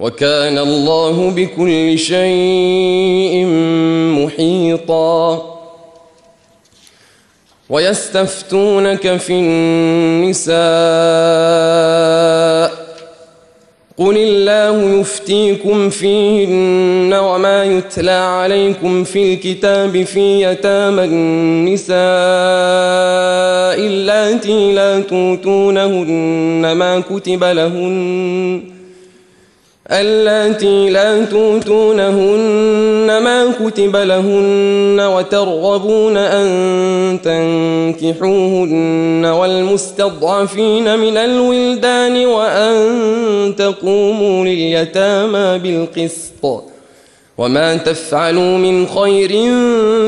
وكان الله بكل شيء محيطا. ويستفتونك في النساء. قل الله يفتيكم فيهن وما يتلى عليكم في الكتاب في يتامى النساء اللاتي لا توتونهن ما كتب لهن اللاتي لا توتونهن ما كتب لهن وترغبون أن تنكحوهن والمستضعفين من الولدان وأن تقوموا لليتامى بالقسط. وما تفعلوا من خير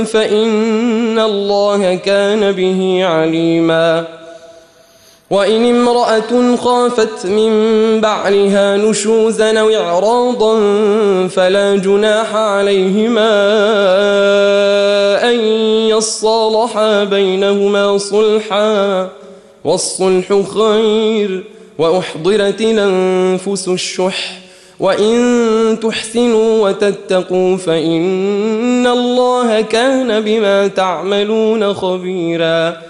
فإن الله كان به عليماً. وإن امرأة خافت من بعلها نشوزا أو إعراضا فلا جناح عليهما أن يصالحا بينهما صلحا والصلح خير وأحضرت الأنفس الشح وإن تحسنوا وتتقوا فإن الله كان بما تعملون خبيراً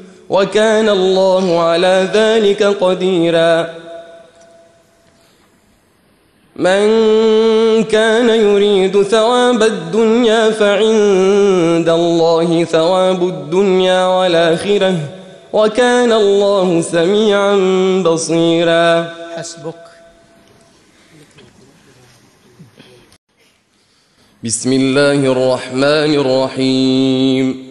وكان الله على ذلك قديرا. من كان يريد ثواب الدنيا فعند الله ثواب الدنيا والآخرة وكان الله سميعا بصيرا. حسبك. بسم الله الرحمن الرحيم.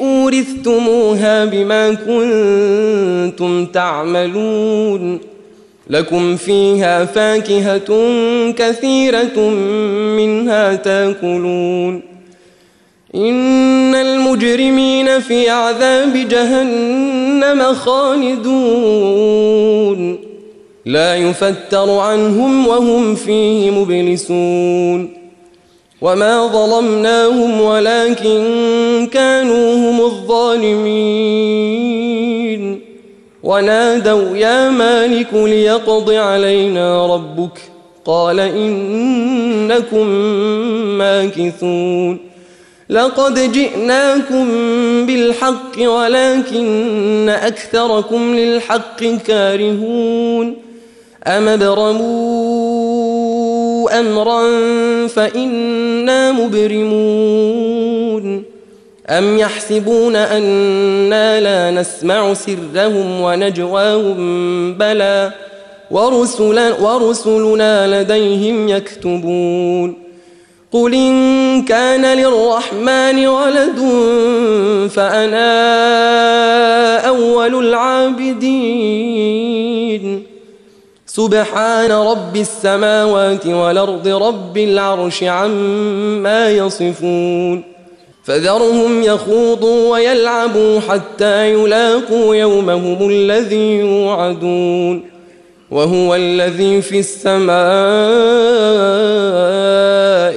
أورثتموها بما كنتم تعملون. لكم فيها فاكهة كثيرة منها تاكلون. إن المجرمين في عذاب جهنم خالدون. لا يفتر عنهم وهم فيه مبلسون. وما ظلمناهم ولكن كانوا هم الظالمين ونادوا يا مالك ليقض علينا ربك قال إنكم ماكثون لقد جئناكم بالحق ولكن أكثركم للحق كارهون أم أمرا فإنا مبرمون. أم يحسبون أنا لا نسمع سرهم ونجواهم؟ بلى. ورسل ورسلنا لديهم يكتبون. قل إن كان للرحمن ولد فأنا أول العابدين. سبحان رب السماوات والأرض رب العرش عما يصفون. فذرهم يخوضوا ويلعبوا حتى يلاقوا يومهم الذي يوعدون. وهو الذي في السماء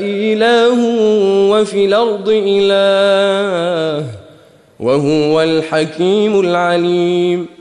إله وفي الأرض إله. وهو الحكيم العليم.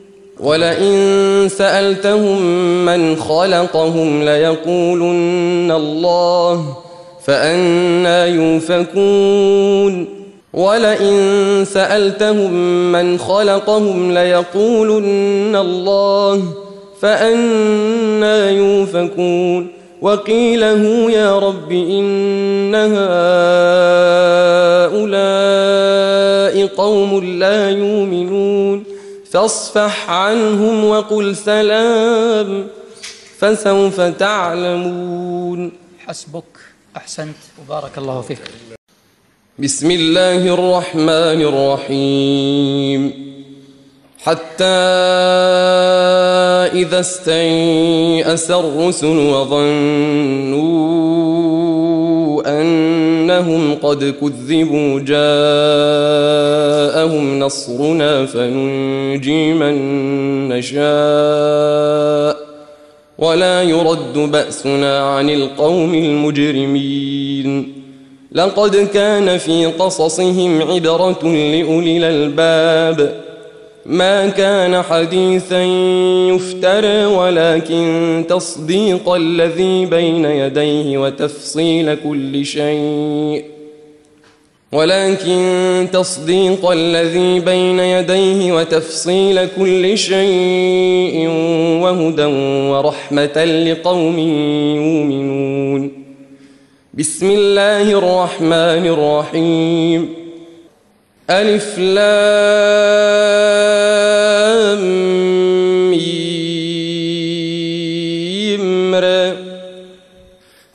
ولئن سألتهم من خلقهم ليقولن الله فأنا يوفكون. ولئن سألتهم من خلقهم ليقولن الله فأنا يوفكون. وقيله يا رب إن هؤلاء قوم لا يؤمنون فاصفح عنهم وقل سلام فسوف تعلمون. حسبك أحسنت. وبارك الله فيك. بسم الله الرحمن الرحيم. حتى إذا استيأس الرسل وظنوا أنهم قد كذبوا جاءهم نصرنا فننجي من نشاء ولا يرد بأسنا عن القوم المجرمين. لقد كان في قصصهم عبرة لأولي الألباب ما كان حديثا يفترى ولكن تصديق الذي بين يديه وتفصيل كل شيء. ولكن تصديق الذي بين يديه وتفصيل كل شيء وهدى ورحمة لقوم يؤمنون. بسم الله الرحمن الرحيم. ألف لام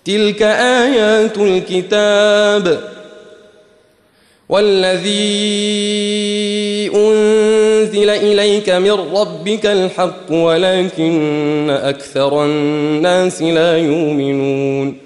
تلك آيات الكتاب والذي أنزل إليك من ربك الحق ولكن أكثر الناس لا يؤمنون.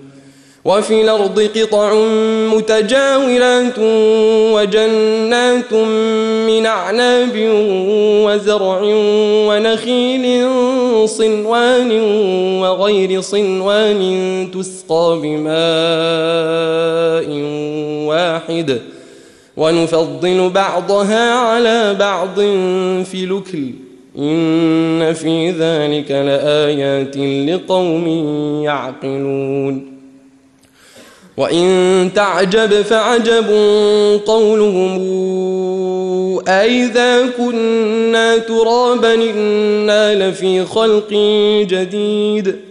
وفي الأرض قطع متجاورات وجنات من أعناب وزرع ونخيل صنوان وغير صنوان تسقى بماء واحد. ونفضل بعضها على بعض في لكل إن في ذلك لآيات لقوم يعقلون. وإن تعجب فعجب قولهم أئذا كنا ترابا إنا لفي خلق جديد.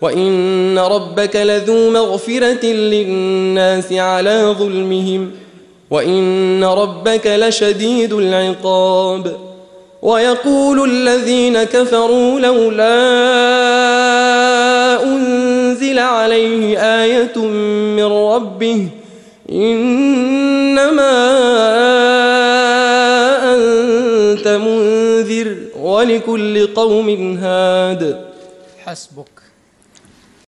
وإن ربك لذو مغفرة للناس على ظلمهم وإن ربك لشديد العقاب ويقول الذين كفروا لولا أنزل عليه آية من ربه إنما أنت منذر ولكل قوم هاد حسبك